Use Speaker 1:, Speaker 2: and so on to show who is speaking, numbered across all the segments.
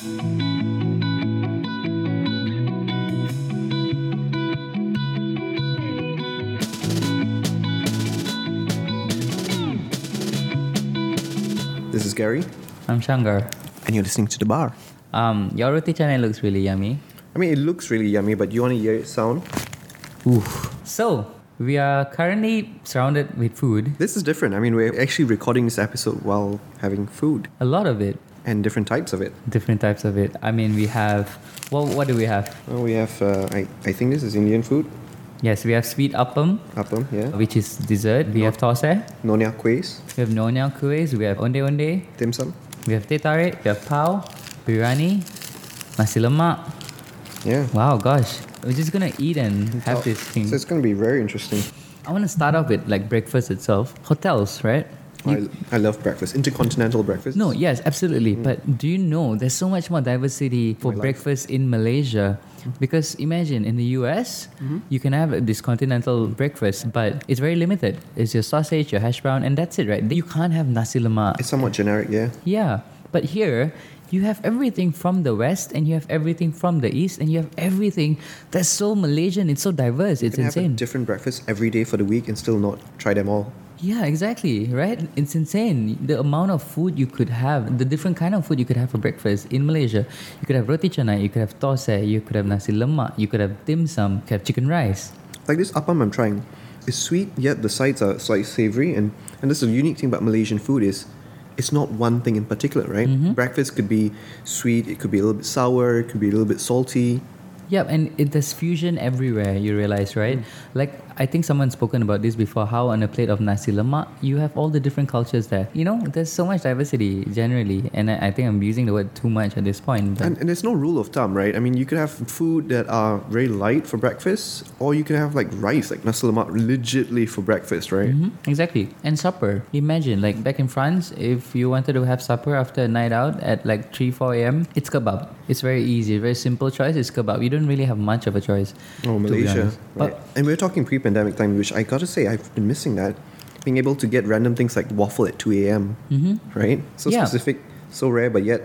Speaker 1: This is Gary,
Speaker 2: I'm Shanggar.
Speaker 1: and you're listening to The Bar.
Speaker 2: Um, your roti canai looks really yummy.
Speaker 1: I mean, it looks really yummy, but you want to hear it sound? Oof.
Speaker 2: So, we are currently surrounded with food.
Speaker 1: This is different. I mean, we're actually recording this episode while having food
Speaker 2: A lot of it,
Speaker 1: and different types of it.
Speaker 2: different types of it. I mean, we have. Well, what do we have?
Speaker 1: Well, we have, uh, I, I think this is Indian food.
Speaker 2: Yes, we have sweet appam,
Speaker 1: Appam, yeah.
Speaker 2: which is dessert. We have thosai.
Speaker 1: Nonya kuehs,
Speaker 2: We have nonya kuehs. We have onde onde.
Speaker 1: dim sum.
Speaker 2: We have teh tarik. We have pau, biryani, nasi lemak.
Speaker 1: Yeah.
Speaker 2: Wow, gosh. We're just gonna eat and have this thing.
Speaker 1: So it's to be very interesting.
Speaker 2: I want to start off with like breakfast itself. Hotels, right?
Speaker 1: I, I love breakfast, intercontinental breakfast.
Speaker 2: No, yes, absolutely. Mm. But do you know there's so much more diversity for
Speaker 1: My life.
Speaker 2: breakfast in Malaysia? Mm-hmm. Because imagine in the US, mm-hmm. you can have this continental breakfast, but it's very limited. It's your sausage, your hash brown, and that's it, right? You can't have nasi lemak.
Speaker 1: It's somewhat generic, yeah.
Speaker 2: Yeah, but here you have everything from the west, and you have everything from the east, and you have everything that's so Malaysian. It's so diverse. It's
Speaker 1: You can have a
Speaker 2: insane.
Speaker 1: different breakfast every day for the week and still not try them all.
Speaker 2: Yeah, exactly, right? It's insane. The amount of food you could have, the different kind of food you could have for breakfast in Malaysia. You could have roti canai, you could have thosai, you could have nasi lemak, you could have dim sum, you could have chicken rice.
Speaker 1: Like this appam I'm trying. It's sweet, yet the sides are slightly savory. And, and this is a unique thing about Malaysian food is it's not one thing in particular, right? Mm-hmm. Breakfast could be sweet, it could be a little bit sour, it could be a little bit salty.
Speaker 2: Yep, and it, there's fusion everywhere, you realize, right? Mm. Like, I think someone's spoken about this before how on a plate of nasi lemak, you have all the different cultures there. You know, there's so much diversity generally, and I, I think I'm using the word too much at this point.
Speaker 1: And, and there's no rule of thumb, right? I mean, you could have food that are very light for breakfast, or you can have like rice, like nasi lemak, legitly for breakfast, right?
Speaker 2: Mhm, Exactly. And supper. Imagine, like back in France, if you wanted to have supper after a night out at like 3, 4 a.m., it's kebab. It's very easy, very simple choice. It's kebab. You don't really have much of a choice.
Speaker 1: Oh, Malaysia. Right.
Speaker 2: But
Speaker 1: and we're talking pre pandemic time, which I gotta say, I've been missing that. Being able to get random things like waffle at 2 a.m., mm-hmm. right? So
Speaker 2: Yeah.
Speaker 1: specific, so rare, but yet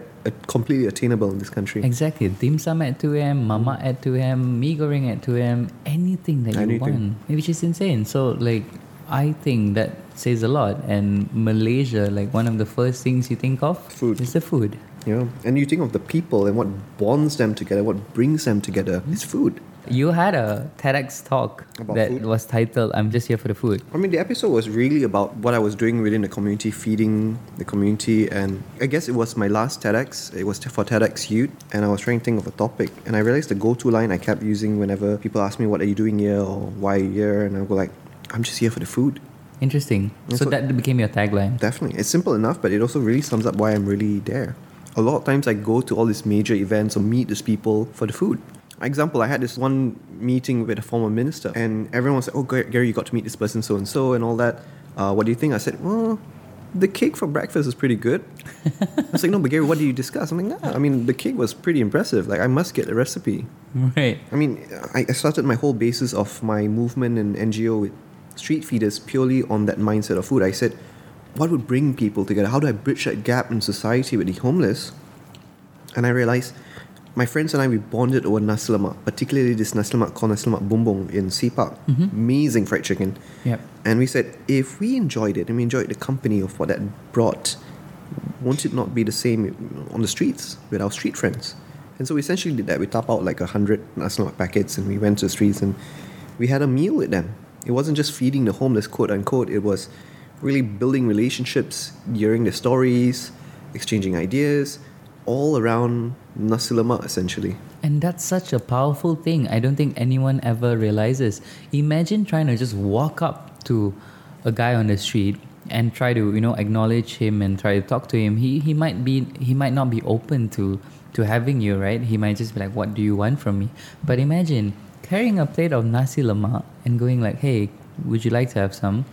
Speaker 1: completely attainable in this country.
Speaker 2: exactly. Dim sum at 2 a.m., mamak at 2 a.m., mee goreng at 2 a.m., anything that you
Speaker 1: Anything.
Speaker 2: want. Which is insane. So, like, I think that says a lot. And Malaysia, like, one of the first things you think of
Speaker 1: Food.
Speaker 2: is the food.
Speaker 1: Yeah. And you think of the people and what bonds them together, what brings them together. Mm-hmm. It's food.
Speaker 2: You had a TEDx talk
Speaker 1: About
Speaker 2: that
Speaker 1: food?
Speaker 2: was titled I'm Just Here for the Food.
Speaker 1: I mean, the episode was really about what I was doing within the community, feeding the community, and I guess it was my last TEDx. It was for TEDx Youth, and I was trying to think of a topic, and I realized the go-to line I kept using whenever people ask me, "What are you doing here?" or "Why are you here?" and I go like, "I'm just here for the food."
Speaker 2: Interesting. So
Speaker 1: so-
Speaker 2: that became your tagline.
Speaker 1: Definitely, it's simple enough, but it also really sums up why I'm really there. A lot of times I go to all these major events or meet these people for the food. Example, I had this one meeting with a former minister, and everyone was like, "Oh, Gary, you got to meet this person, so and so, and all that." Uh, what do you think? I said, "Well, the cake for breakfast is pretty good." I was like, "No, but Gary, what did you discuss?" I'm like, no, I mean, the cake was pretty impressive. Like, I must get the recipe."
Speaker 2: Right.
Speaker 1: I mean, I I started my whole basis of my movement and NGO with street feeders purely on that mindset of food. I said, what would bring people together? How do I bridge that gap in society with the homeless? And I realized my friends and I, we bonded over nasi lemak, particularly this nasi lemak called nasi lemak bumbung in Sea Park. Mm-hmm. Amazing fried chicken.
Speaker 2: Yep.
Speaker 1: And we said, if we enjoyed it and we enjoyed the company of what that brought, won't it not be the same on the streets with our street friends? And so we essentially did that. We top out like a hundred nasi lemak packets and we went to the streets and we had a meal with them. It wasn't just feeding the homeless, quote unquote. It was really building relationships, hearing their stories, exchanging ideas, all around nasi lemak essentially.
Speaker 2: And that's such a powerful thing. I don't think anyone ever realizes. Imagine trying to just walk up to a guy on the street and try to, you know, acknowledge him and try to talk to him. He he might be he might not be open to to having you, right? He might just be like, "What do you want from me?" But imagine carrying a plate of nasi lemak and going like, "Hey, would you like to have some?"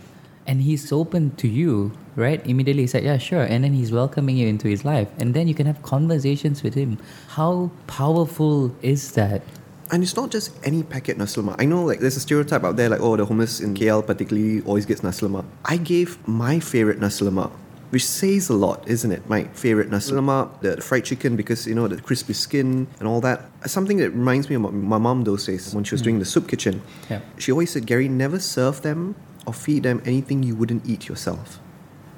Speaker 2: And he's open to you, right? Immediately he's like, "Yeah, sure." And then he's welcoming you into his life, and then you can have conversations with him. How powerful is that?
Speaker 1: And it's not just any packet nasi lemak. I know like there's a stereotype out there like oh the homeless in KL particularly always gets nasi lemak. I gave my favorite nasi lemak which says a lot, isn't it? My favorite nasi lemak, the fried chicken because you know the crispy skin and all that. Something that reminds me of my mom those days when she was mm. doing the soup kitchen.
Speaker 2: Yeah.
Speaker 1: She always said, Gary, never serve them or feed them anything you wouldn't eat yourself.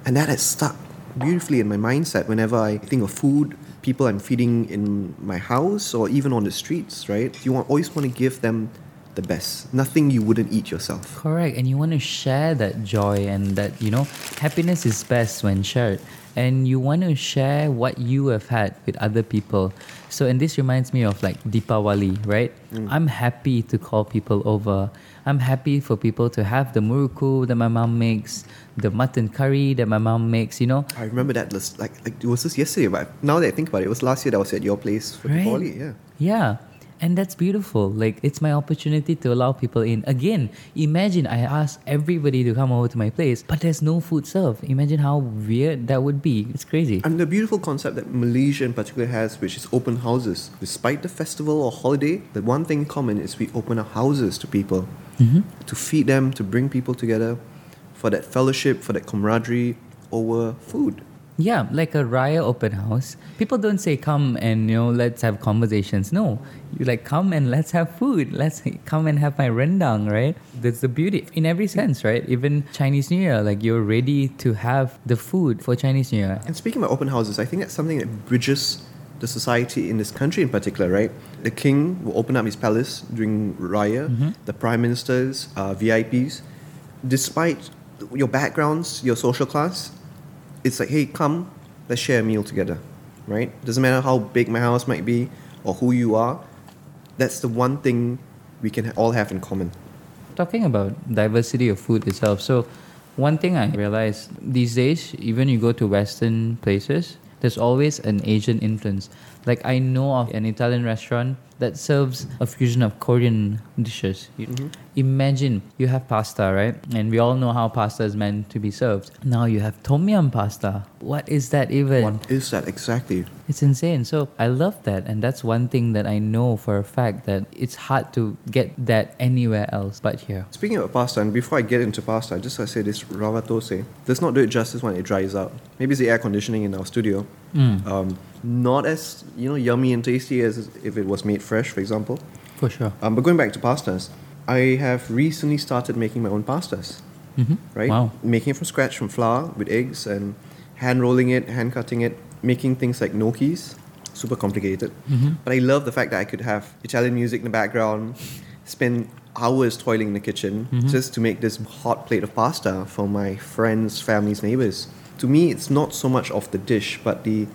Speaker 1: And that has stuck beautifully in my mindset whenever I think of food, people I'm feeding in my house or even on the streets, right? You want, always want to give them the best. Nothing you wouldn't eat yourself.
Speaker 2: Correct. And you want to share that joy and that, you know, happiness is best when shared. And you want to share what you have had with other people. So, and this reminds me of like Deepawali, right? Mm. I'm happy to call people over. I'm happy for people to have the muruku that my mom makes, the mutton curry that my mom makes, you know.
Speaker 1: I remember that list, like, like it was just yesterday, but now that I think about it, it was last year that I was at your place for
Speaker 2: Right.
Speaker 1: Diwali, yeah.
Speaker 2: Yeah. And that's beautiful. Like, it's my opportunity to allow people in. Again, imagine I ask everybody to come over to my place, but there's no food served. Imagine how weird that would be. It's crazy.
Speaker 1: And the beautiful concept that Malaysia in particular has, which is open houses. Despite the festival or holiday, the one thing in common is we open our houses to people mm-hmm. to feed them, to bring people together for that fellowship, for that camaraderie over food.
Speaker 2: Yeah, like a Raya open house. People don't say come and you know let's have conversations. No, you like come and let's have food. Let's come and have my rendang, right? That's the beauty in every sense, right? Even Chinese New Year, like you're ready to have the food for Chinese New Year.
Speaker 1: And speaking about open houses, I think that's something that bridges the society in this country in particular, right? The king will open up his palace during Raya, the prime ministers, uh, VIPs. Despite your backgrounds, your social class, it's like, hey, come, let's share a meal together, right? Doesn't matter how big my house might be or who you are, that's the one thing we can all have in common.
Speaker 2: Talking about diversity of food itself, so one thing I realized these days, even you go to Western places, there's always an Asian influence. Like I know of an Italian restaurant that serves a fusion of Korean dishes. You- Imagine you have pasta, right? And we all know how pasta is meant to be served. Now you have tom yum pasta. What is that even?
Speaker 1: What is that exactly?
Speaker 2: It's insane. So I love that, and that's one thing that I know for a fact that it's hard to get that anywhere else but here.
Speaker 1: Speaking of pasta, and before I get into pasta, I just want to say this rava thosai does not do it justice when it dries out. Maybe it's the air conditioning in our studio. Um, not as you know yummy and tasty as if it was made fresh, for example.
Speaker 2: For sure.
Speaker 1: Um, but going back to pastas, I have recently started making my own pastas.
Speaker 2: Mhm.
Speaker 1: Right,
Speaker 2: Wow.
Speaker 1: making it from scratch from flour with eggs and hand rolling it, hand cutting it, making things like gnocchis. Super complicated, but I love the fact that I could have Italian music in the background, spend hours toiling in the kitchen just to make this hot plate of pasta for my friends, families, neighbors. To me, it's not so much of the dish, but the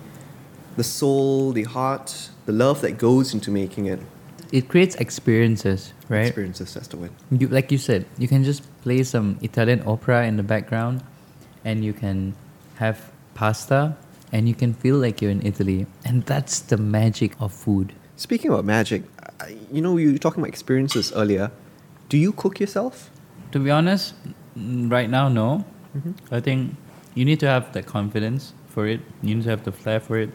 Speaker 1: the soul, the heart, the love that goes into making it.
Speaker 2: It creates experiences, right?
Speaker 1: Experiences, that's the word.
Speaker 2: You, like you said, you can just play some Italian opera in the background, and you can have pasta, and you can feel like you're in Italy, and that's the magic of food.
Speaker 1: Speaking about magic, uh, you know, you were talking about experiences earlier. Do you cook yourself?
Speaker 2: To be honest, right now, no. Mm-hmm. I think you need to have the confidence for it. You need to have the flair for it.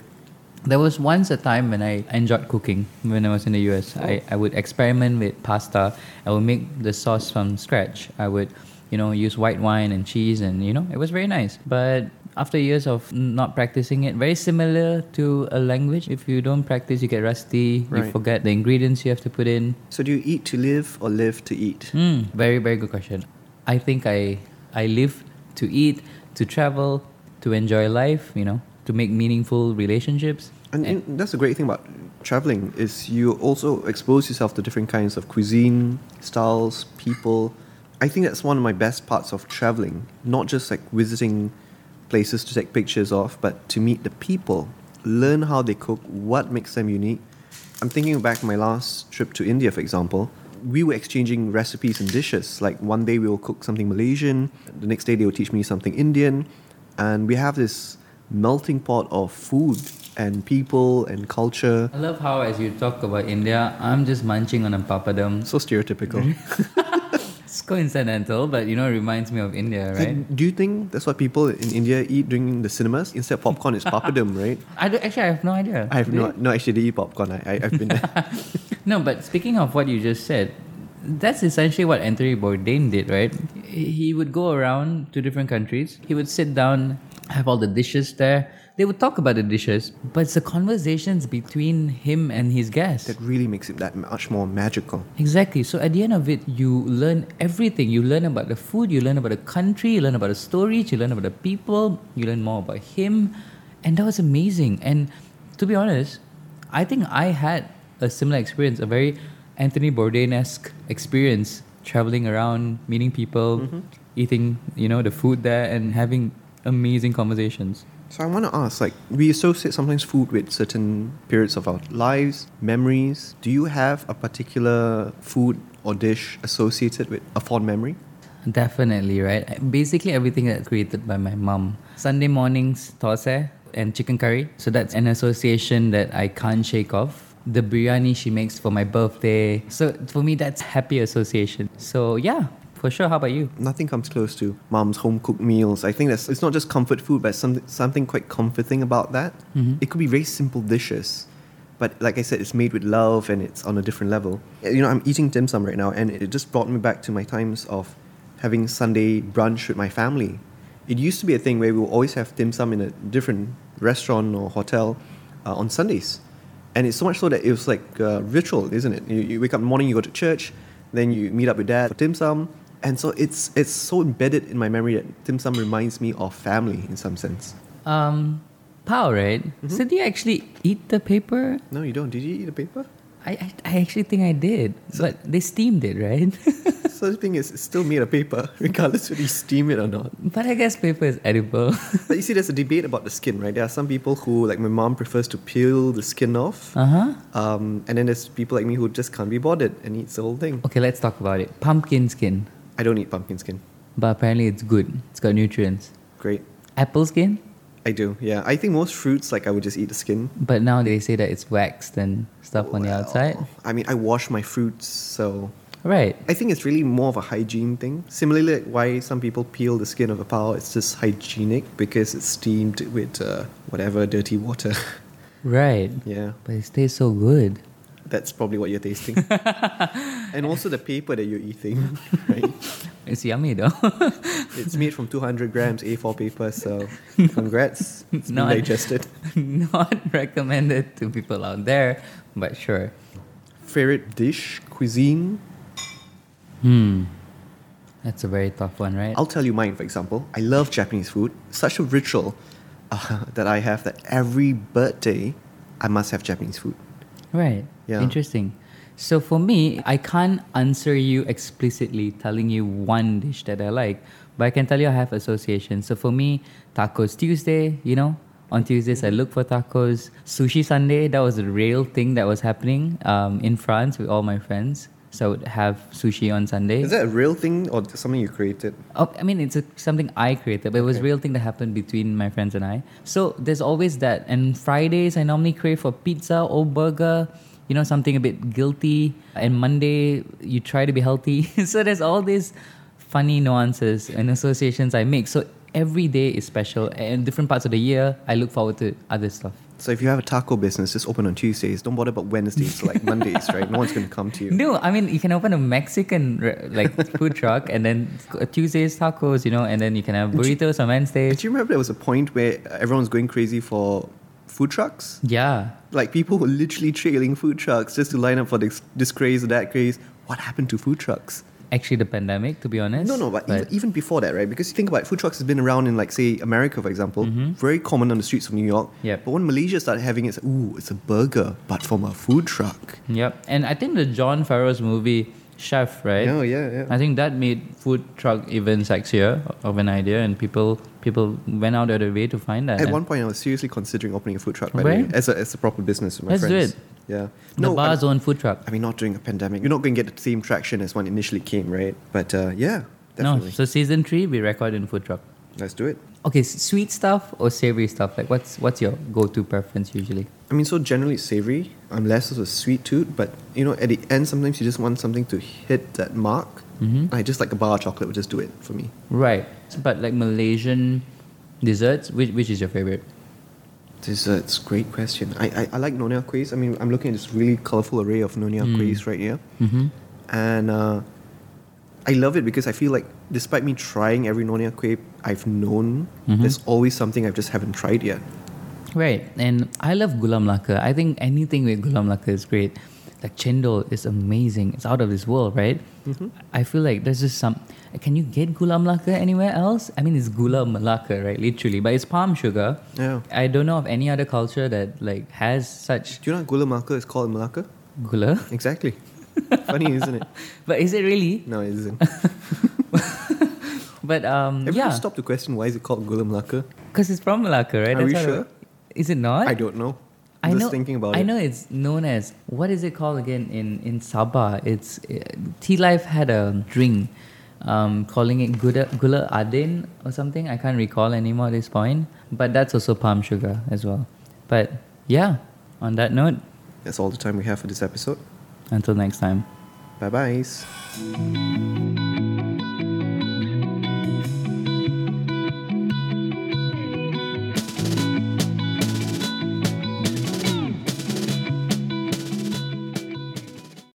Speaker 2: There was once a time when I enjoyed cooking when I was in the US. I, I would experiment with pasta. I would make the sauce from scratch. I would, you know, use white wine and cheese, and you know, it was very nice. But after years of not practicing it, very similar to a language. If you don't practice, you get rusty. You forget the ingredients you have to put in.
Speaker 1: So do you eat to live or live to eat?
Speaker 2: Mm, very very good question. I think I I live to eat, to travel, to enjoy life. You know, to make meaningful relationships.
Speaker 1: And, and that's the great thing about traveling is you also expose yourself to different kinds of cuisine, styles, people. I think that's one of my best parts of traveling. Not just like visiting places to take pictures of, but to meet the people, learn how they cook, what makes them unique. I'm thinking back my last trip to India, for example. We were exchanging recipes and dishes. Like one day we will cook something Malaysian, the next day they will teach me something Indian, and we have this melting pot of food and people and culture.
Speaker 2: I love how as you talk about India, I'm just munching on a papadum.
Speaker 1: So stereotypical.
Speaker 2: It's coincidental, but you know, it reminds me of India, right?
Speaker 1: And do you think that's what people in India eat during the cinemas? Instead of popcorn, it's papadum, right?
Speaker 2: I do, actually I have no idea.
Speaker 1: I have
Speaker 2: you?
Speaker 1: no, no, actually, they eat popcorn. I, I, I've been there.
Speaker 2: No, but speaking of what you just said, that's essentially what Anthony Bourdain did, right? He would go around to different countries. He would sit down have all the dishes there. They would talk about the dishes, but it's the conversations between him and his guests.
Speaker 1: That really makes it that much more magical.
Speaker 2: Exactly. So at the end of it, you learn everything. You learn about the food, you learn about the country, you learn about the stories, you learn about the people, you learn more about him. And that was amazing. And to be honest, I think I had a similar experience, a very Anthony Bourdain esque experience, traveling around, meeting people, mm-hmm. eating, you know, the food there, and having amazing conversations.
Speaker 1: So I want to ask, like, we associate sometimes food with certain periods of our lives, memories. Do you have a particular food or dish associated with a fond memory?
Speaker 2: Definitely, right? Basically, everything that's created by my mom. Sunday mornings, thosai and chicken curry. So that's an association that I can't shake off. The biryani she makes for my birthday. So for me, that's happy association. So yeah, for sure. How about you?
Speaker 1: Nothing comes close to mom's home cooked meals. I think that's it's not just comfort food, but something something quite comforting about that. It could be very simple dishes, but like I said, it's made with love and it's on a different level. You know, I'm eating dim sum right now, and it just brought me back to my times of having Sunday brunch with my family. It used to be a thing where we would always have dim sum in a different restaurant or hotel uh, on Sundays. And it's so much so that it was like a ritual, isn't it? You, you wake up in the morning, you go to church, then you meet up with dad for dim sum. And so it's it's so embedded in my memory that dim sum reminds me of family in some sense.
Speaker 2: Um, Pao, right? So do you actually eat the paper?
Speaker 1: No, you don't. Did you eat the paper?
Speaker 2: I, I, I actually think I did, but they steamed it, right?
Speaker 1: so the thing is, it's still made of paper, regardless whether you steam it or not.
Speaker 2: but I guess paper is edible.
Speaker 1: But you see, there's a debate about the skin, right? There are some people who, like my mom, prefers to peel the skin off.
Speaker 2: uh huh.
Speaker 1: Um, and then there's people like me who just can't be bothered and eats the whole thing.
Speaker 2: Okay, let's talk about it. Pumpkin skin.
Speaker 1: I don't eat pumpkin skin.
Speaker 2: But apparently it's good. It's got nutrients.
Speaker 1: Great.
Speaker 2: Apple skin,
Speaker 1: I do, yeah. I think most fruits, like I would just eat the skin.
Speaker 2: but now they say that it's waxed and stuff on the outside.
Speaker 1: I mean, I wash my fruits, so
Speaker 2: Right.
Speaker 1: I think it's really more of a hygiene thing. Similarly, like why some people peel the skin of a pao, it's just hygienic because it's steamed with uh, whatever dirty water.
Speaker 2: Right.
Speaker 1: yeah,
Speaker 2: But it tastes so good.
Speaker 1: That's probably what you're tasting. and also the paper that you're eating, right?
Speaker 2: It's yummy though.
Speaker 1: It's made from 200 grams A4 paper, so congrats. It's been digested.
Speaker 2: Not recommended to people out there, but sure.
Speaker 1: Favorite dish, cuisine?
Speaker 2: Hmm. That's a very tough one, right?
Speaker 1: I'll tell you mine, for example. I love Japanese food. Such a ritual uh, that I have that every birthday I must have Japanese food.
Speaker 2: Right.
Speaker 1: Yeah.
Speaker 2: Interesting. So for me, I can't answer you explicitly telling you one dish that I like, but I can tell you I have associations. So for me, tacos Tuesday, you know, on Tuesdays I look for tacos. Sushi Sunday, that was a real thing that was happening um, in France with all my friends. So I would have sushi on Sunday.
Speaker 1: Is that a real thing or something you created?
Speaker 2: Oh, I mean, it's a, something I created, but it was a real thing that happened between my friends and I. So there's always that. And Fridays, I normally crave for pizza or burger, you know, something a bit guilty. And Monday, you try to be healthy. so there's all these funny nuances and associations I make. So every day is special. And different parts of the year, I look forward to other stuff.
Speaker 1: So if you have a taco business, just open on Tuesdays. Don't bother about Wednesdays, like Mondays, right? No one's going to come to you.
Speaker 2: No, I mean you can open a Mexican like food truck, and then Tuesdays tacos, you know, and then you can have burritos on Wednesdays.
Speaker 1: Do you remember there was a point where everyone's going crazy for food trucks?
Speaker 2: Yeah,
Speaker 1: Like people were literally trailing food trucks just to line up for this, this craze or that craze. What happened to food trucks?
Speaker 2: Actually, the pandemic, to be honest.
Speaker 1: No, no, but, Even, even before that, right? Because you think about it, food trucks has been around in, like, say, America, for example, mm-hmm. very common on the streets of New York.
Speaker 2: Yep.
Speaker 1: But when Malaysia started having it, it's like, ooh, it's a burger, but from a food truck.
Speaker 2: Yep, and I think the Jon Favreau's movie Chef, right?
Speaker 1: Oh, yeah, yeah.
Speaker 2: I think that made food truck even sexier of an idea, and people people went out of their way to find that.
Speaker 1: At one point, I was seriously considering opening a food truck, by way, as a, as a proper business with my
Speaker 2: Let's do
Speaker 1: friends.
Speaker 2: it.
Speaker 1: Yeah.
Speaker 2: the
Speaker 1: no,
Speaker 2: bar
Speaker 1: I,
Speaker 2: zone food truck.
Speaker 1: I mean, not during a pandemic. You're not going to get the same traction as when initially came, right? But uh, yeah,
Speaker 2: No, so season three we record in food truck.
Speaker 1: Let's do it.
Speaker 2: Okay, sweet stuff or savory stuff? Like, what's what's your go-to preference usually?
Speaker 1: I mean, so generally it's savory. I'm less of a sweet tooth, but you know, at the end, sometimes you just want something to hit that mark.
Speaker 2: Mhm.
Speaker 1: I just like a bar of chocolate would just do it for me.
Speaker 2: Right, but like Malaysian desserts, which which is your favorite?
Speaker 1: Desserts, great question. I, I, I like Nonya Kuehs. I mean, I'm looking at this really colorful array of Nonya
Speaker 2: Mm.
Speaker 1: Kuehs right here.
Speaker 2: Mm-hmm.
Speaker 1: And uh, I love it because I feel like despite me trying every Nonya kueh I've known,
Speaker 2: Mhm.
Speaker 1: there's always something I just haven't tried yet.
Speaker 2: Right, and I love Gula Melaka. I think anything with Gula Melaka is great. Like chendol is amazing. It's out of this world, right?
Speaker 1: Mhm.
Speaker 2: I feel like there's just some. Can you get Gula Melaka anywhere else? I mean, it's Gula Melaka, right? Literally, but it's palm sugar.
Speaker 1: Yeah.
Speaker 2: I don't know of any other culture that like has such
Speaker 1: Do you know Gula Melaka is called Malacca?
Speaker 2: gula.
Speaker 1: Exactly. Funny, isn't it?
Speaker 2: But is it really?
Speaker 1: No, it isn't.
Speaker 2: But um,
Speaker 1: Have you
Speaker 2: yeah,
Speaker 1: stopped to question why is it called Gula Melaka?
Speaker 2: because it's from Malacca, right?
Speaker 1: Are we
Speaker 2: how
Speaker 1: sure?
Speaker 2: Is it not?
Speaker 1: I don't know. I'm just
Speaker 2: know,
Speaker 1: thinking about
Speaker 2: I
Speaker 1: it.
Speaker 2: know it's known as what is it called again in in Sabah? It's uh, Tealive had a drink, um, calling it Gula Gula Adin or something. I can't recall anymore at this point. But that's also palm sugar as well. But yeah, on that note,
Speaker 1: That's all the time we have for this episode.
Speaker 2: until next time.
Speaker 1: Bye bye.